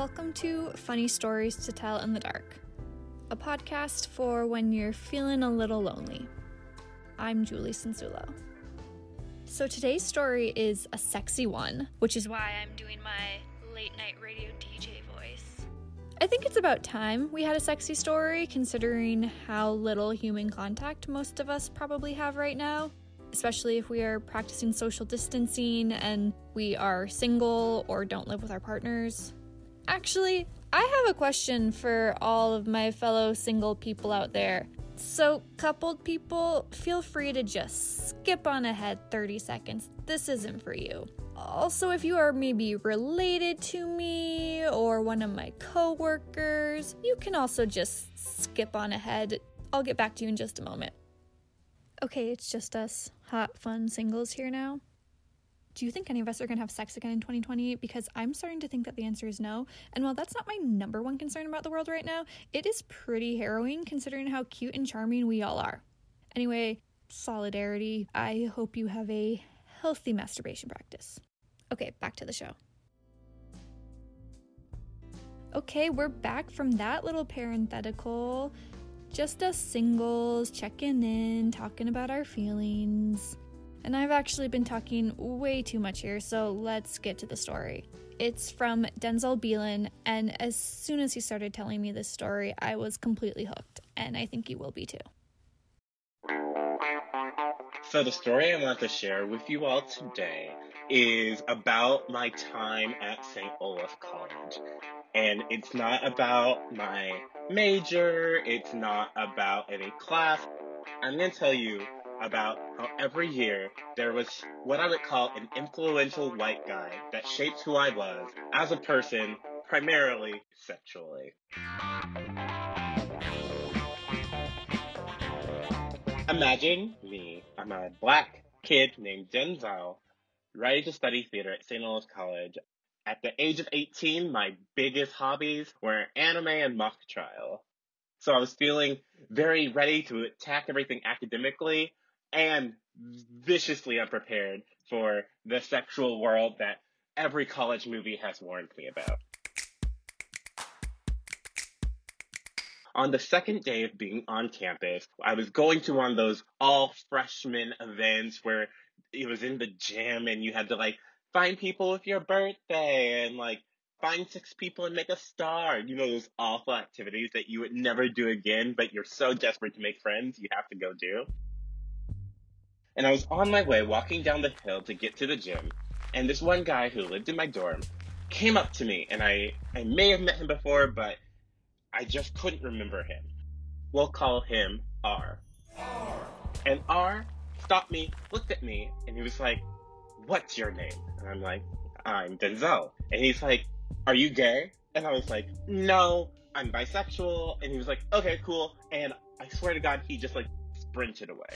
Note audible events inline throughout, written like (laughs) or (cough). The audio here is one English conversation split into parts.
Welcome to Funny Stories to Tell in the Dark, a podcast for when you're feeling a little lonely. I'm Julie Sensulo. So today's story is a sexy one, which is why I'm doing my late night radio DJ voice. I think it's about time we had a sexy story, considering how little human contact most of us probably have right now, especially if we are practicing social distancing and we are single or don't live with our partners. Actually, I have a question for all of my fellow single people out there. So, coupled people, feel free to just skip on ahead 30 seconds. This isn't for you. Also, if you are maybe related to me or one of my coworkers, you can also just skip on ahead. I'll get back to you in just a moment. Okay, it's just us hot, fun singles here now do you think any of us are going to have sex again in 2020? Because I'm starting to think that the answer is no. And while that's not my number one concern about the world right now, it is pretty harrowing considering how cute and charming we all are. Anyway, solidarity. I hope you have a healthy masturbation practice. Okay, back to the show. Okay, we're back from that little parenthetical. Just us singles checking in, talking about our feelings. And I've actually been talking way too much here, so let's get to the story. It's from Denzel Beelan, and as soon as he started telling me this story, I was completely hooked, and I think you will be too. So, the story I want to share with you all today is about my time at St. Olaf College. And it's not about my major, it's not about any class. I'm going to tell you about how every year there was what I would call an influential white guy that shaped who I was as a person, primarily sexually. Imagine me, I'm a black kid named Denzel, ready to study theater at St. Olaf College. At the age of 18, my biggest hobbies were anime and mock trial. So I was feeling very ready to attack everything academically, and viciously unprepared for the sexual world that every college movie has warned me about. On the second day of being on campus, I was going to one of those all freshman events where it was in the gym and you had to like find people with your birthday and like find six people and make a star. You know, those awful activities that you would never do again, but you're so desperate to make friends, you have to go do and I was on my way walking down the hill to get to the gym, and this one guy who lived in my dorm came up to me, and I, I may have met him before, but I just couldn't remember him. We'll call him R. R. And R stopped me, looked at me, and he was like, What's your name? And I'm like, I'm Denzel. And he's like, Are you gay? And I was like, No, I'm bisexual. And he was like, Okay, cool. And I swear to God, he just like sprinted away.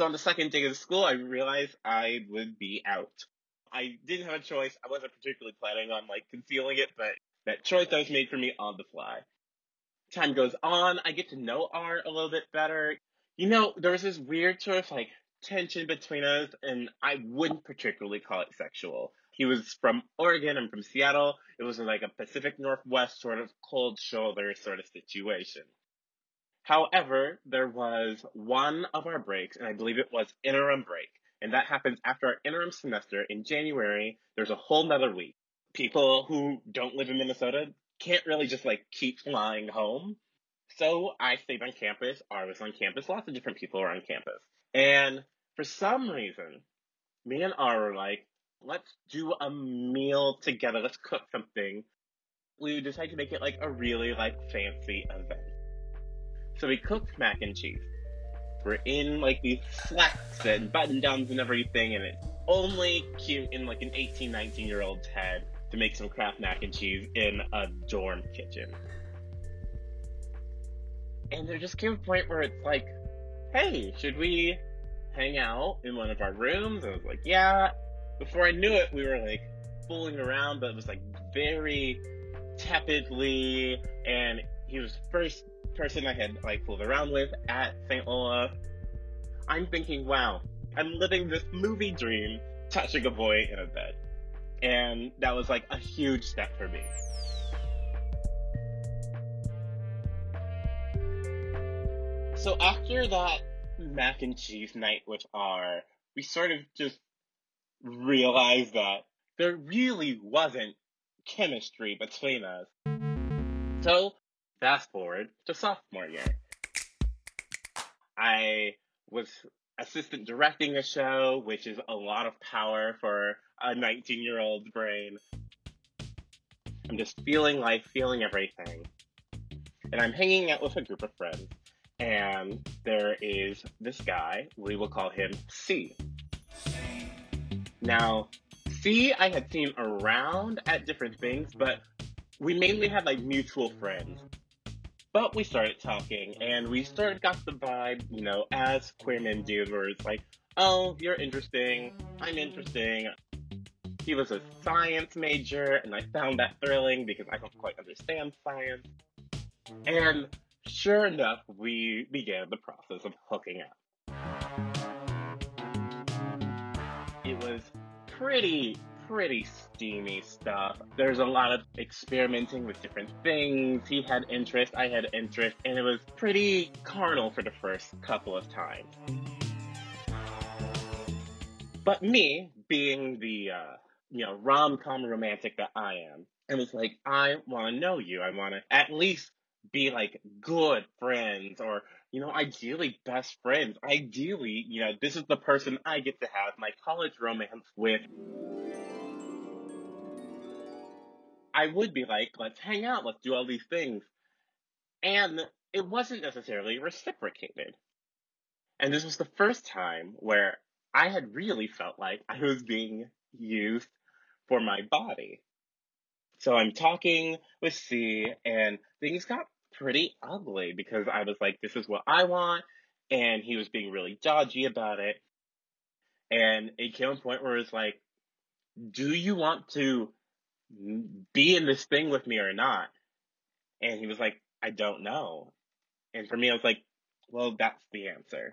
So on the second day of school, I realized I would be out. I didn't have a choice. I wasn't particularly planning on like concealing it, but that choice was made for me on the fly. Time goes on. I get to know R a little bit better. You know, there was this weird sort of like tension between us, and I wouldn't particularly call it sexual. He was from Oregon, I'm from Seattle. It was like a Pacific Northwest sort of cold shoulder sort of situation. However, there was one of our breaks, and I believe it was interim break. And that happens after our interim semester in January. There's a whole nother week. People who don't live in Minnesota can't really just like keep flying home. So I stayed on campus. I was on campus. Lots of different people were on campus. And for some reason, me and R were like, let's do a meal together. Let's cook something. We decided to make it like a really like fancy event. So we cooked mac and cheese. We're in like these slacks and button downs and everything, and it's only cute in like an 18, 19 year old's head to make some Kraft mac and cheese in a dorm kitchen. And there just came a point where it's like, hey, should we hang out in one of our rooms? I was like, yeah. Before I knew it, we were like fooling around, but it was like very tepidly, and he was first person I had like fooled around with at St. Olaf. I'm thinking, wow, I'm living this movie dream, touching a boy in a bed. And that was like a huge step for me. So after that mac and cheese night with R, we sort of just realized that there really wasn't chemistry between us. So fast forward to sophomore year. I was assistant directing a show, which is a lot of power for a 19 year old's brain. I'm just feeling life, feeling everything. And I'm hanging out with a group of friends. And there is this guy, we will call him C. Now, C, I had seen around at different things, but we mainly had like mutual friends. But we started talking, and we started got the vibe, you know, as queer men do, where it's like, oh, you're interesting, I'm interesting. He was a science major, and I found that thrilling because I don't quite understand science. And sure enough, we began the process of hooking up. It was pretty pretty steamy stuff. There's a lot of experimenting with different things. He had interest, I had interest, and it was pretty carnal for the first couple of times. But me, being the, uh, you know, rom-com romantic that I am, it was like, I want to know you. I want to at least be like good friends or, you know, ideally best friends. Ideally, you know, this is the person I get to have my college romance with. I would be like, let's hang out, let's do all these things. And it wasn't necessarily reciprocated. And this was the first time where I had really felt like I was being used for my body. So I'm talking with C, and things got pretty ugly because I was like, this is what I want, and he was being really dodgy about it. And it came to a point where it's like, do you want to be in this thing with me or not? And he was like, I don't know. And for me, I was like, well, that's the answer.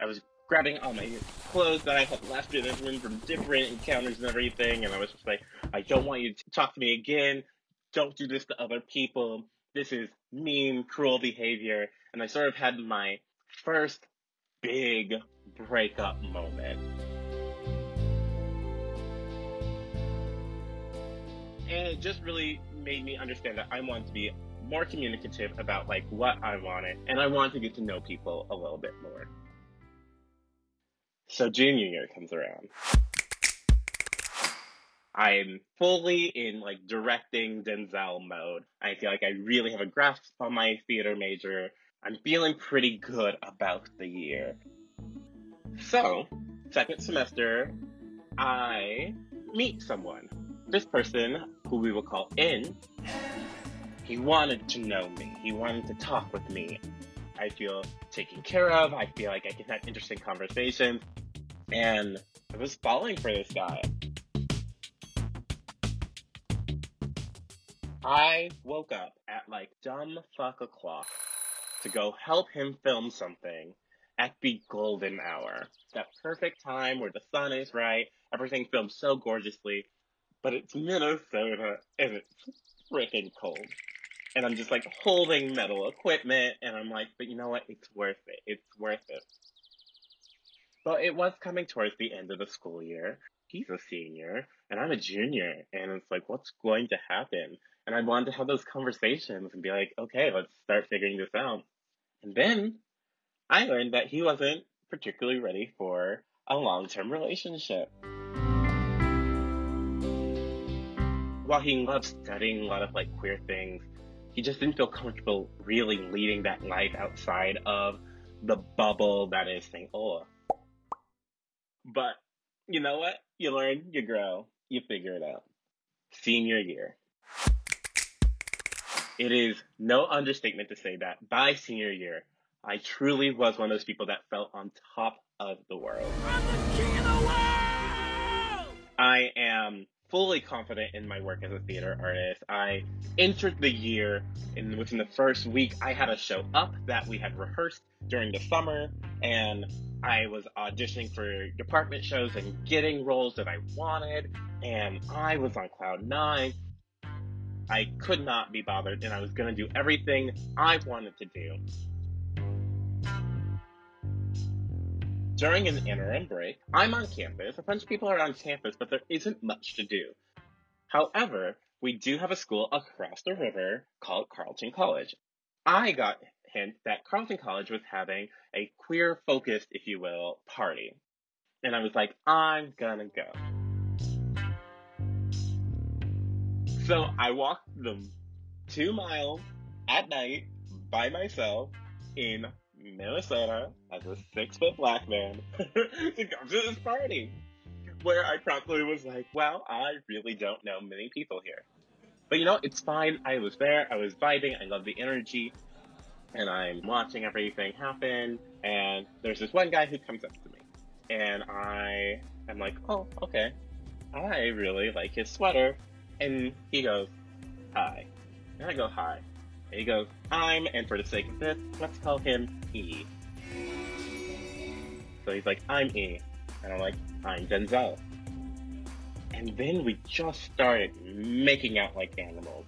I was grabbing all my clothes that I had left in his room from different encounters and everything, and I was just like, I don't want you to talk to me again. Don't do this to other people. This is mean, cruel behavior. And I sort of had my first big breakup moment. And it just really made me understand that I wanted to be more communicative about like what I wanted, and I wanted to get to know people a little bit more. So junior year comes around. I'm fully in like directing Denzel mode. I feel like I really have a grasp on my theater major. I'm feeling pretty good about the year. So, second semester, I meet someone. This person who we will call in, he wanted to know me. He wanted to talk with me. I feel taken care of. I feel like I can have interesting conversations. And I was falling for this guy. I woke up at like dumb fuck o'clock to go help him film something at the golden hour. That perfect time where the sun is right, everything filmed so gorgeously, but it's Minnesota and it's freaking cold. And I'm just like holding metal equipment and I'm like, but you know what? It's worth it. It's worth it. But it was coming towards the end of the school year. He's a senior and I'm a junior. And it's like, what's going to happen? And I wanted to have those conversations and be like, okay, let's start figuring this out. And then I learned that he wasn't particularly ready for a long term relationship. While he loved studying a lot of like queer things, he just didn't feel comfortable really leading that life outside of the bubble that is St. Olaf. But you know what? You learn, you grow, you figure it out. Senior year. It is no understatement to say that by senior year, I truly was one of those people that felt on top of the world. The the world! I am fully confident in my work as a theater artist. I entered the year, and within the first week, I had a show up that we had rehearsed during the summer, and I was auditioning for department shows and getting roles that I wanted, and I was on cloud nine. I could not be bothered, and I was going to do everything I wanted to do. During an interim break, I'm on campus. A bunch of people are on campus, but there isn't much to do. However, we do have a school across the river called Carleton College. I got hint that Carleton College was having a queer focused, if you will, party. And I was like, I'm gonna go. So I walked the two miles at night by myself in Minnesota as a six foot black man (laughs) to come to this party. Where I promptly was like, well, I really don't know many people here. But you know, it's fine. I was there, I was vibing, I love the energy, and I'm watching everything happen. And there's this one guy who comes up to me, and I am like, oh, okay. I really like his sweater. And he goes, hi. And I go, hi. And he goes, I'm, and for the sake of this, let's call him E. So he's like, I'm E. And I'm like, I'm Denzel. And then we just started making out like animals.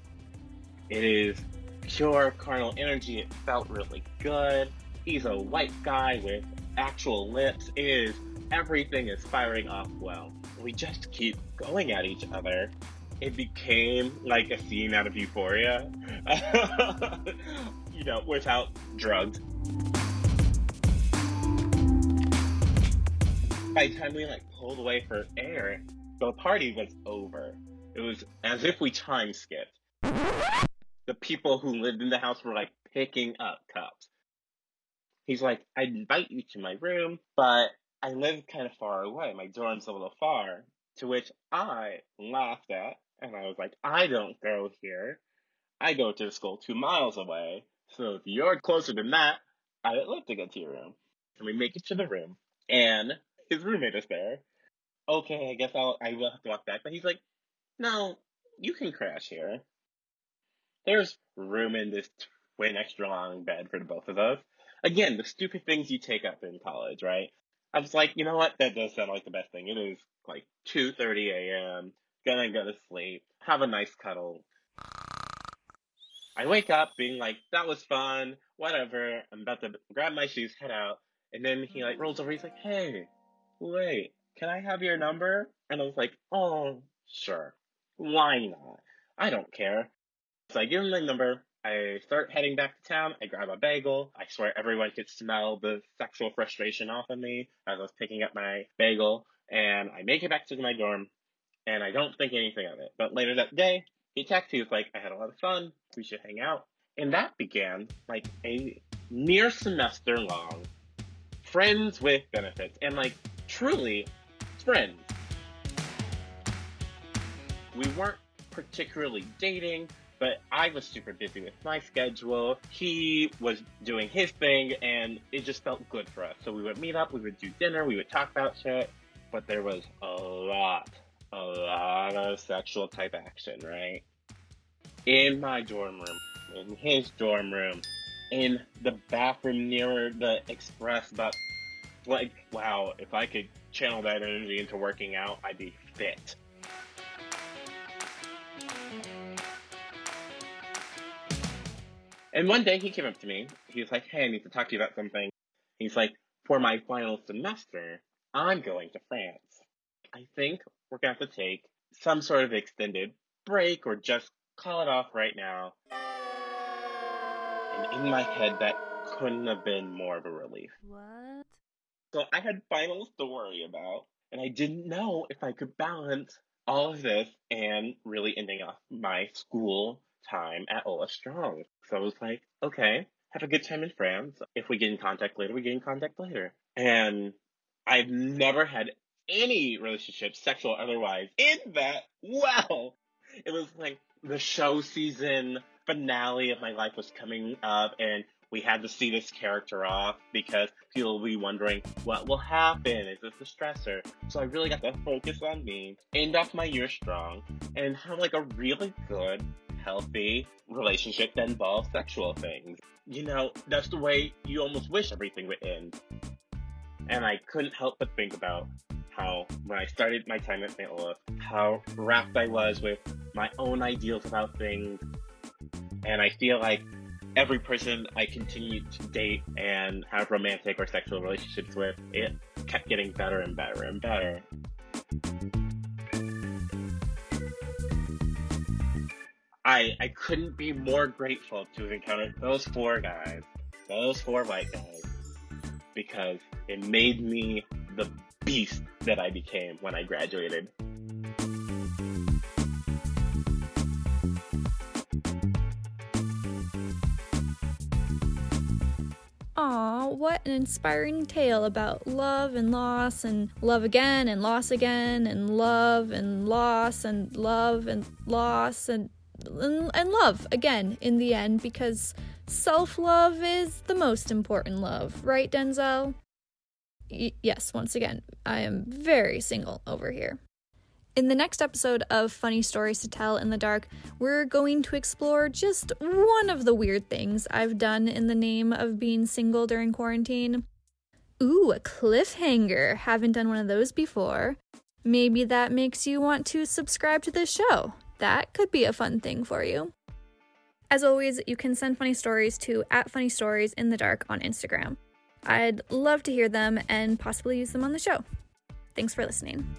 It is pure carnal energy. It felt really good. He's a white guy with actual lips. It is everything is firing off well. We just keep going at each other it became like a scene out of Euphoria, (laughs) you know, without drugs. By the time we like pulled away for air, the party was over. It was as if we time skipped. The people who lived in the house were like picking up cups. He's like, I'd invite you to my room, but I live kind of far away. My dorm's a little far. To which I laughed at and I was like, I don't go here. I go to school two miles away. So if you're closer than that, I'd love to get to your room. And we make it to the room, and his roommate is there. Okay, I guess I'll I will have to walk back. But he's like, No, you can crash here. There's room in this twin extra long bed for the both of us. Again, the stupid things you take up in college, right? I was like, you know what? That does sound like the best thing. It is like 2:30 a.m gonna go to sleep, have a nice cuddle. I wake up being like, that was fun, whatever. I'm about to grab my shoes, head out. And then he like rolls over, he's like, hey, wait, can I have your number? And I was like, oh, sure. Why not? I don't care. So I give him my number. I start heading back to town. I grab a bagel. I swear everyone could smell the sexual frustration off of me as I was picking up my bagel. And I make it back to my dorm and I don't think anything of it. But later that day, he texts me, like, I had a lot of fun, we should hang out. And that began like a near semester long friends with benefits and like truly friends. We weren't particularly dating, but I was super busy with my schedule. He was doing his thing, and it just felt good for us. So we would meet up, we would do dinner, we would talk about shit, but there was a lot a lot of sexual type action, right? In my dorm room, in his dorm room, in the bathroom near the express, but like, wow, if I could channel that energy into working out, I'd be fit. And one day he came up to me. He was like, Hey, I need to talk to you about something. He's like, For my final semester, I'm going to France. I think we're going to have to take some sort of extended break or just call it off right now. And in my head, that couldn't have been more of a relief. What? So I had finals to worry about, and I didn't know if I could balance all of this and really ending off my school time at Olaf Strong. So I was like, okay, have a good time in France. If we get in contact later, we get in contact later. And I've never had any relationship, sexual otherwise, in that well. It was like the show season finale of my life was coming up and we had to see this character off because people will be wondering what will happen. Is this a stressor? So I really got to focus on me, end off my year strong, and have like a really good, healthy relationship that involves sexual things. You know, that's the way you almost wish everything would end. And I couldn't help but think about how when I started my time at St. Olaf, how wrapped I was with my own ideals about things. And I feel like every person I continued to date and have romantic or sexual relationships with, it kept getting better and better and better. I I couldn't be more grateful to have encountered those four guys, those four white guys, because it made me the beast that I became when I graduated. Aw, what an inspiring tale about love and loss and love again and loss again and love and loss and love and loss and and, and love again in the end because self love is the most important love, right, Denzel? Y- yes, once again, I am very single over here. In the next episode of Funny Stories to Tell in the Dark, we're going to explore just one of the weird things I've done in the name of being single during quarantine. Ooh, a cliffhanger. Haven't done one of those before. Maybe that makes you want to subscribe to this show. That could be a fun thing for you. As always, you can send funny stories to at funny stories in the dark on Instagram. I'd love to hear them and possibly use them on the show. Thanks for listening.